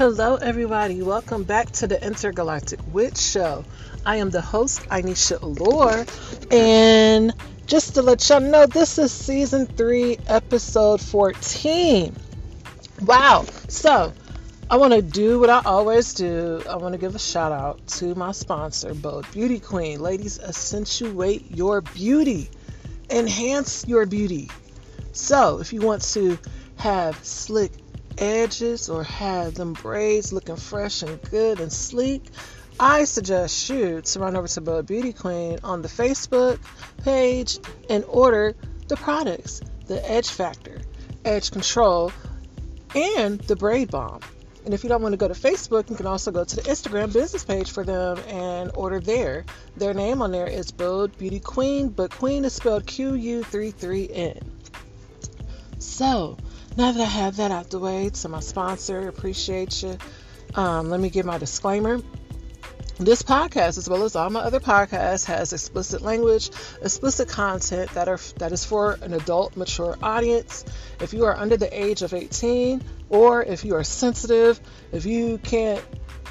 Hello, everybody. Welcome back to the Intergalactic Wit Show. I am the host, I'Nesha Allure, and just to let y'all know, this is season three, episode 14. Wow. So, I want to do what I always do. I want to give a shout out to my sponsor, Bode Beauty Queen. Ladies, accentuate your beauty, enhance your beauty. So, if you want to have slick edges or have them braids looking fresh and good and sleek, I suggest you to run over to Bode Beauty Queen on the Facebook page and order the products the Edge Factor, Edge Control, and the Braid Bomb. And if you don't want to go to Facebook, you can also go to the Instagram business page for them and order there. Their name on there is Bode Beauty Queen, but Queen is spelled Q U 3 3 N. So, now that I have that out the way, to my sponsor, appreciate you. Um, let me give my disclaimer. This podcast, as well as all my other podcasts, has explicit language, explicit content that are that is for an adult, mature audience. If you are under the age of 18, or if you are sensitive, if you can't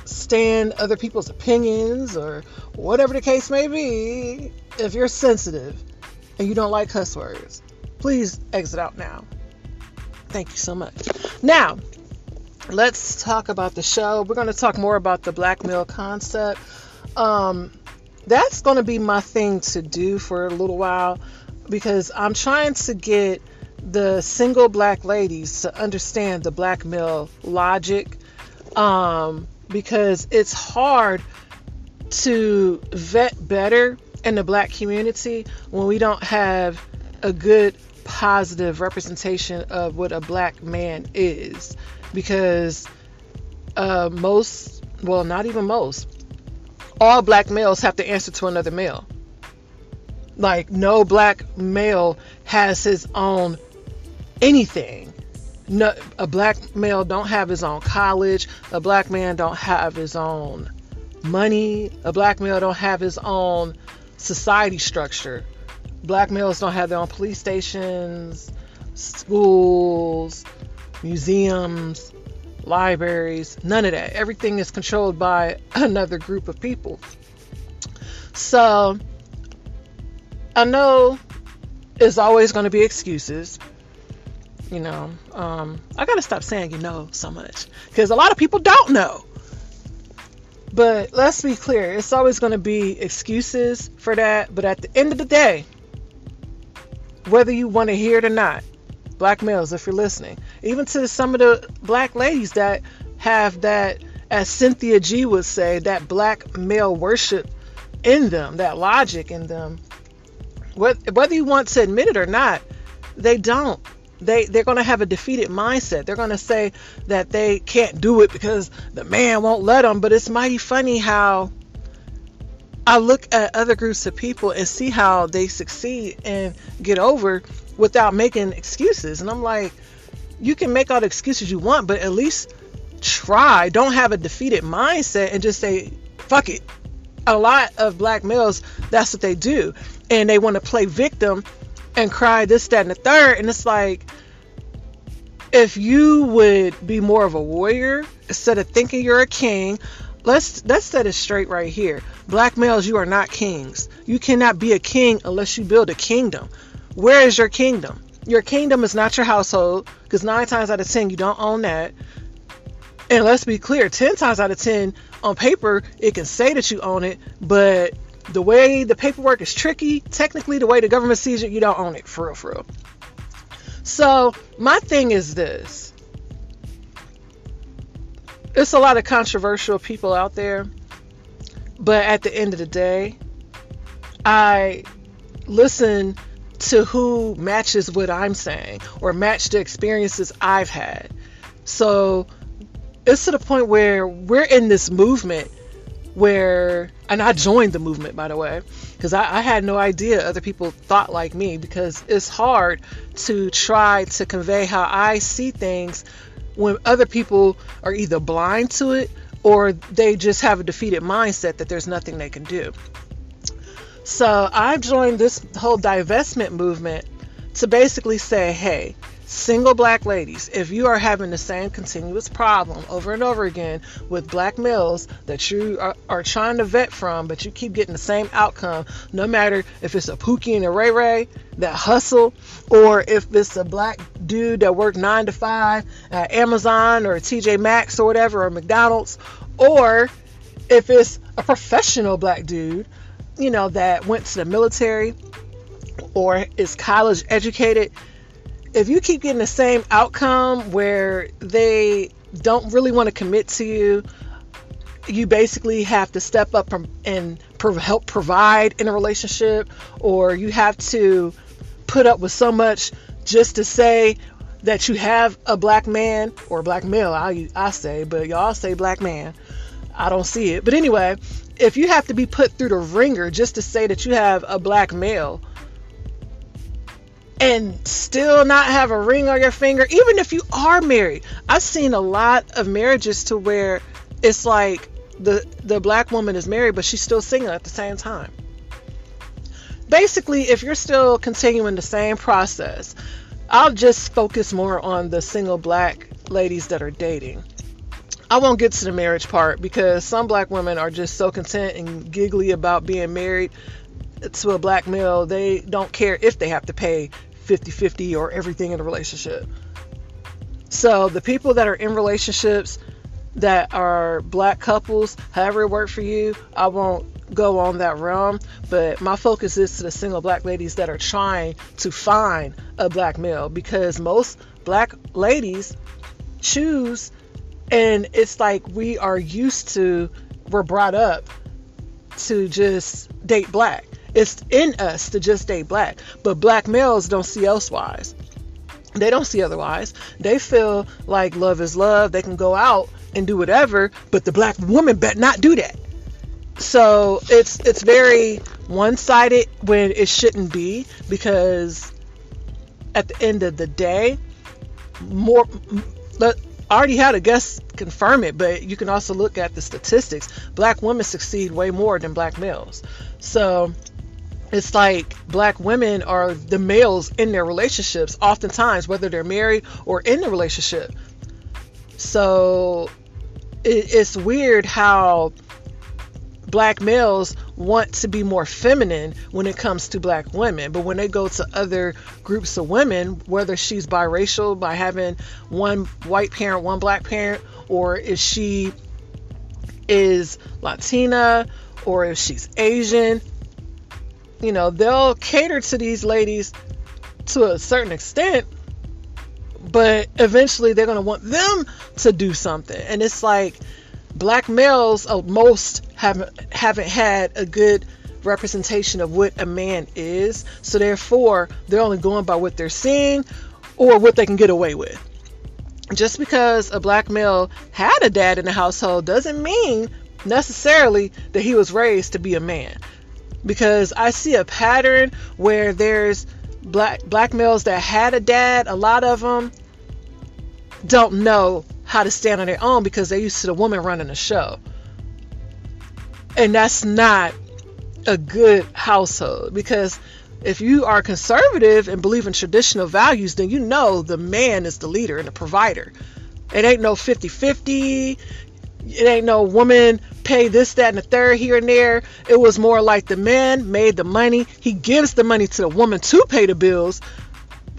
stand other people's opinions, or whatever the case may be, if you're sensitive and you don't like cuss words, please exit out now. Thank you so much. Now, let's talk about the show. We're going to talk more about the black male concept. Um, that's going to be my thing to do for a little while because I'm trying to get the single black ladies to understand the black male logic um, because it's hard to vet better in the black community when we don't have a good positive representation of what a black man is because uh, most, well, not even most, all black males have to answer to another male. Like, no black male has his own anything. No, a black male don't have his own college. A black man don't have his own money. A black male don't have his own society structure black males don't have their own police stations, schools, museums, libraries, none of that. Everything is controlled by another group of people. So I know it's always going to be excuses. You know, um, I got to stop saying you know so much because a lot of people don't know. But let's be clear, it's always going to be excuses for that. But at the end of the day, whether you want to hear it or not. Black males, if you're listening, even to some of the black ladies that have that, as Cynthia G would say, that black male worship in them, that logic in them. Whether you want to admit it or not, they don't. They they're going to have a defeated mindset. They're going to say that they can't do it because the man won't let them. But it's mighty funny how I look at other groups of people and see how they succeed and get over without making excuses. And I'm like, you can make all the excuses you want, but at least try. Don't have a defeated mindset and just say, fuck it. A lot of black males, that's what they do. And they want to play victim and cry this, that, and the third. And it's like, if you would be more of a warrior instead of thinking you're a king, let's let's set it straight right here. Black males, you are not kings. You cannot be a king unless you build a kingdom. Where is your kingdom? Your kingdom is not your household, because nine times out of ten you don't own that. And let's be clear, ten times out of ten on paper it can say that you own it, but the way the paperwork is tricky, technically the way the government sees it, you don't own it for real, for real. So my thing is this it's a lot of controversial people out there, but at the end of the day, I listen to who matches what I'm saying or match the experiences I've had. So it's to the point where we're in this movement where, and I joined the movement by the way, because I, I, had no idea other people thought like me because it's hard to try to convey how I see things when other people are either blind to it or they just have a defeated mindset that there's nothing they can do. So I joined this whole divestment movement to basically say, hey, single black ladies, if you are having the same continuous problem over and over again with black males that you are, are, trying to vet from, but you keep getting the same outcome, no matter if it's a Pookie and a Ray Ray that hustle, or if it's a black dude that worked nine to five at Amazon or TJ Maxx or whatever, or McDonald's, or if it's a professional black dude, you know, that went to the military or is college educated if you keep getting the same outcome where they don't really want to commit to you, you basically have to step up and help provide in a relationship, or you have to put up with so much just to say that you have a black man or a black male. I, I say, but y'all say black man. I don't see it. But anyway, if you have to be put through the ringer just to say that you have a black male, and still not have a ring on your finger, even if you are married. I've seen a lot of marriages to where it's like the the black woman is married, but she's still single at the same time. Basically, if you're still continuing the same process, I'll just focus more on the single black ladies that are dating. I won't get to the marriage part because some black women are just so content and giggly about being married to a black male, they don't care if they have to pay 50 50 or everything in a relationship. So, the people that are in relationships that are black couples, however it worked for you, I won't go on that realm. But my focus is to the single black ladies that are trying to find a black male because most black ladies choose, and it's like we are used to, we're brought up to just date black. It's in us to just stay black. But black males don't see elsewise. They don't see otherwise. They feel like love is love. They can go out and do whatever, but the black woman bet not do that. So it's it's very one-sided when it shouldn't be because at the end of the day, more I already had a guest confirm it, but you can also look at the statistics. Black women succeed way more than black males. So it's like black women are the males in their relationships, oftentimes, whether they're married or in a relationship. So it, it's weird how black males want to be more feminine when it comes to black women. But when they go to other groups of women, whether she's biracial by having one white parent, one black parent, or if she is Latina, or if she's Asian, you know, they'll cater to these ladies to a certain extent, but eventually they're going to want them to do something. And it's like black males, uh, most haven't haven't had a good representation of what a man is. So therefore, they're only going by what they're seeing or what they can get away with. Just because a black male had a dad in the household doesn't mean necessarily that he was raised to be a man because I see a pattern where there's black black males that had a dad. A lot of them don't know how to stand on their own because they're used to the woman running the show, and that's not a good household because if you are conservative and believe in traditional values, then you know the man is the leader and the provider. It ain't no 50 50. It ain't no woman pay this, that, and the third here and there. It was more like the man made the money. He gives the money to the woman to pay the bills.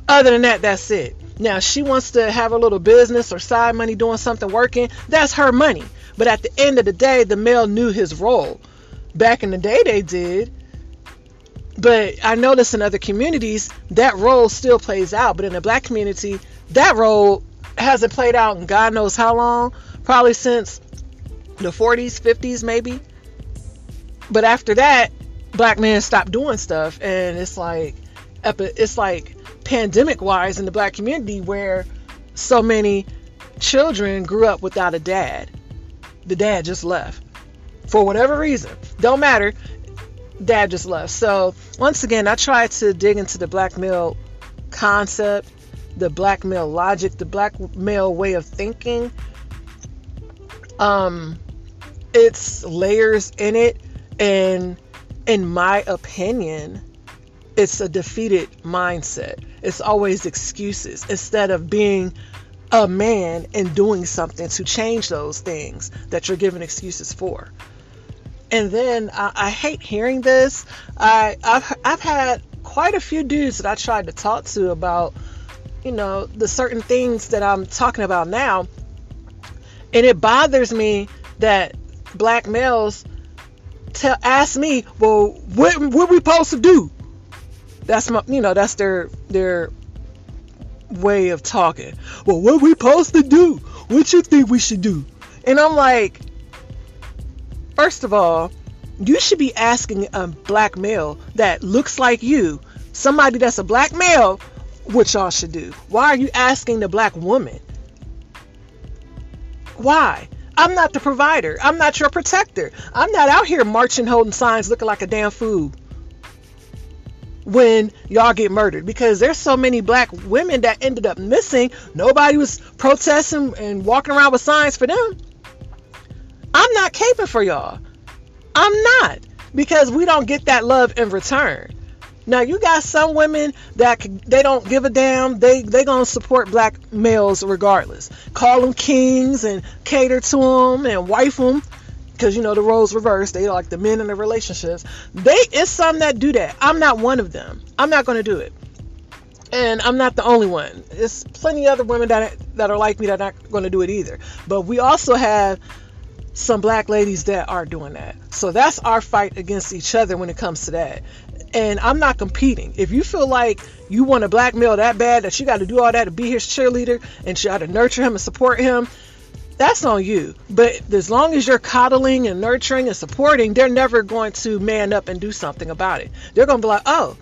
Other than that, that's it. Now, she wants to have a little business or side money doing something working. That's her money. But at the end of the day, the male knew his role. Back in the day, they did. But I notice in other communities, that role still plays out. But in the black community, that role hasn't played out in God knows how long. Probably since the 40s, 50s, maybe. But after that, black men stopped doing stuff, and it's like, it's like pandemic wise in the black community where so many children grew up without a dad. The dad just left for whatever reason. Don't matter. Dad just left. So once again, I tried to dig into the black male concept, the black male logic, the black male way of thinking. Um, it's layers in it and in my opinion it's a defeated mindset. It's always excuses instead of being a man and doing something to change those things that you're giving excuses for. And then I, I hate hearing this. I I've, I've had quite a few dudes that I tried to talk to about, you know, the certain things that I'm talking about now. And it bothers me that black males tell ask me, well, what what we supposed to do? That's my, you know, that's their their way of talking. Well, what we supposed to do? What you think we should do? And I'm like, first of all, you should be asking a black male that looks like you, somebody that's a black male, what y'all should do. Why are you asking the black woman? Why? I'm not the provider. I'm not your protector. I'm not out here marching, holding signs, looking like a damn fool when y'all get murdered because there's so many black women that ended up missing. Nobody was protesting and walking around with signs for them. I'm not caping for y'all. I'm not because we don't get that love in return. Now you got some women that they don't give a damn. They they gonna support black males regardless. Call them kings and cater to them and wife them because you know the roles reversed. They like the men in the relationships. They it's some that do that. I'm not one of them. I'm not gonna do it. And I'm not the only one. There's plenty other women that that are like me that are not to do it either. But we also have some black ladies that are doing that. So that's our fight against each other when it comes to that. And I'm not competing. If you feel like you want to black male that bad that you got to do all that to be his cheerleader and try to nurture him and support him, that's on you. But as long as you're coddling and nurturing and supporting, they're never going to man up and do something about it. They're going to be like, oh,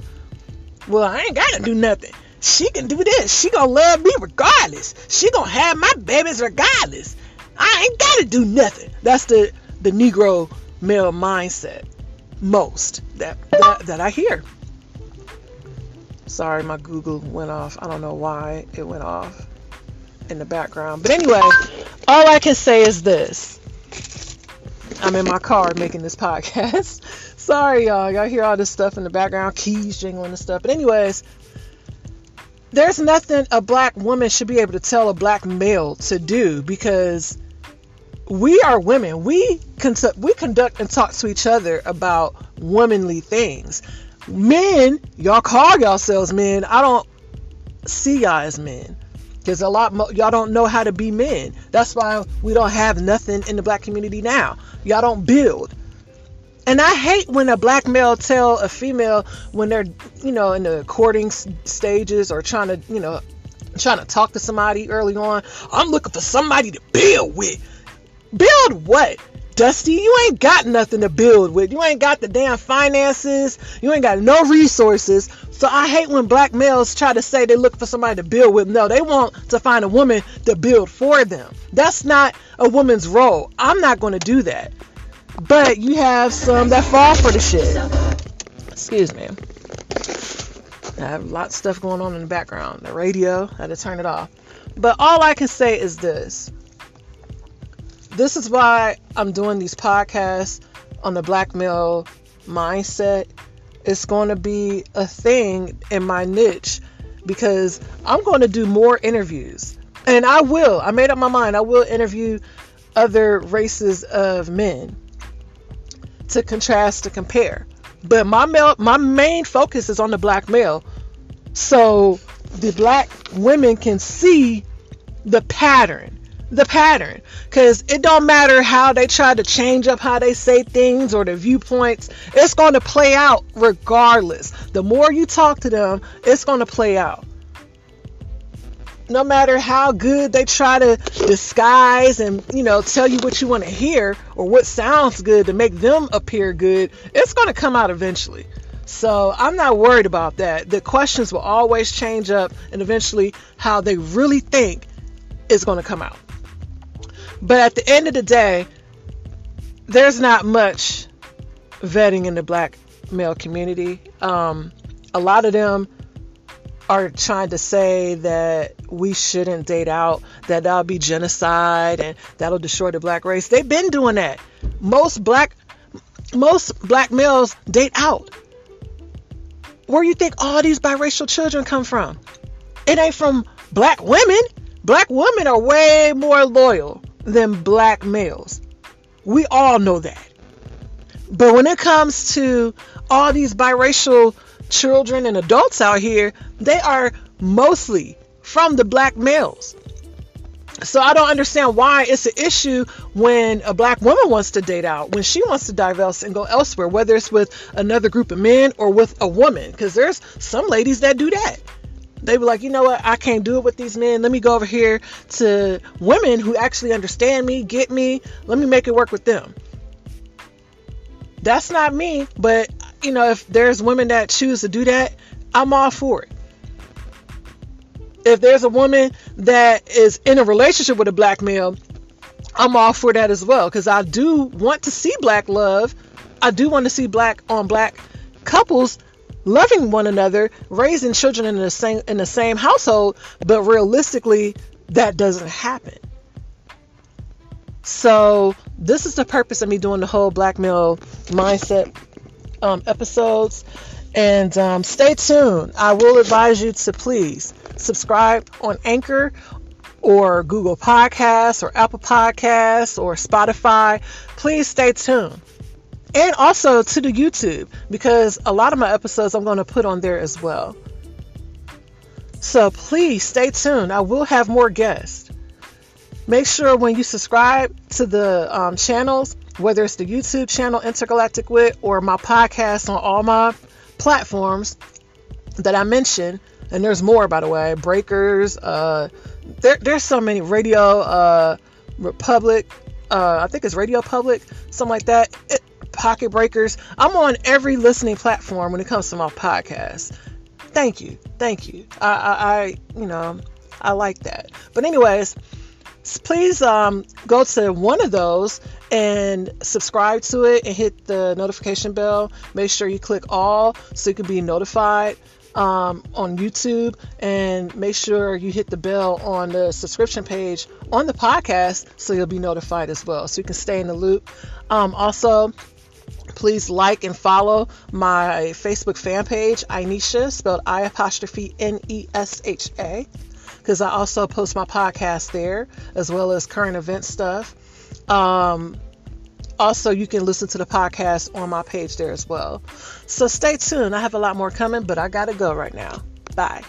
well, I ain't got to do nothing. She can do this. She going to love me regardless. She going to have my babies regardless. I ain't got to do nothing. That's the, the Negro male mindset most that, that that I hear. Sorry, my Google went off. I don't know why it went off in the background. But anyway, all I can say is this. I'm in my car making this podcast. Sorry, y'all. Y'all hear all this stuff in the background, keys jingling and stuff. But anyways, there's nothing a black woman should be able to tell a black male to do because we are women. We conduct, we conduct and talk to each other about womanly things. Men, y'all call yourselves men. I don't see y'all as men because a lot mo- y'all don't know how to be men. That's why we don't have nothing in the black community now. Y'all don't build. And I hate when a black male tell a female when they're, you know, in the courting stages or trying to, you know, trying to talk to somebody early on, I'm looking for somebody to build with. Build what? Dusty, you ain't got nothing to build with. You ain't got the damn finances. You ain't got no resources. So I hate when black males try to say they look for somebody to build with. No, they want to find a woman to build for them. That's not a woman's role. I'm not going to do that. But you have some that fall for the shit. Excuse me. I have a lot of stuff going on in the background. The radio, I had to turn it off. But all I can say is this this is why I'm doing these podcasts on the black male mindset. It's going to be a thing in my niche because I'm going to do more interviews. And I will. I made up my mind. I will interview other races of men to contrast to compare. But my male, my main focus is on the black male. So the black women can see the pattern the pattern. Because it don't matter how they try to change up how they say things or the viewpoints it's going to play out regardless. The more you talk to them it's going to play out. No matter how good they try to disguise and you know tell you what you want to hear or what sounds good to make them appear good it's going to come out eventually. So i'm not worried about that. The questions will always change up and eventually how they really think is going to come out but at the end of the day, there's not much vetting in the black male community. Um, a lot of them are trying to say that we shouldn't date out, that that'll be genocide and that'll destroy the black race. They've been doing that. Most black most black males date out. where you think all these biracial children come from? It ain't from black women. Black women are way more loyal than black males. We all know that. But when it comes to all these biracial children and adults out here, they are mostly from the black males. So I don't understand why it's an issue when a black woman wants to date out, when she wants to divest and go elsewhere, whether it's with another group of men or with a woman. Because there's some ladies that do that. They were like, you know what, I can't do it with these men. Let me go over here to women who actually understand me, get me. Let me make it work with them. That's not me, but you know, if there's women that choose to do that, I'm all for it if there's a woman that is in a relationship with a black male, I'm all for that as well because I do want to see black love. I do want to see black on black couples loving one another, raising children in the same in the same household, but realistically that doesn't happen. So, this is the purpose of me doing the whole black male mindset um, episodes. And um, stay tuned. I will advise you to please subscribe on Anchor or Google Podcasts or Apple Podcasts or Spotify, please stay tuned. And also to the YouTube because a lot of my episodes I'm going to put on there as well. So please stay tuned. I will have more guests. Make sure when you subscribe to the um, channels, whether it's the YouTube channel Intergalactic Wit or my podcast on all my platforms that I mentioned, and there's more by the way breakers uh there, there's so many radio uh republic uh i think it's radio public something like that it, pocket breakers. I'm on every listening platform when it comes to my podcast. Thank you. Thank you. I i, I you know i like that. But anyways please um, go to one of those and subscribe to it and hit the notification bell. Make sure you click all so you can be notified um, on YouTube. And make sure you hit the bell on the subscription page on the podcast so you'll be notified as well so you can stay in the loop. Um, also, please like and follow my Facebook fan page, I'Nesha, spelled I apostrophe N E S H A, because I also post my podcast there as well as current event stuff. Um, also, you can listen to the podcast on my page there as well. So stay tuned. I have a lot more coming, but I got to go right now. Bye.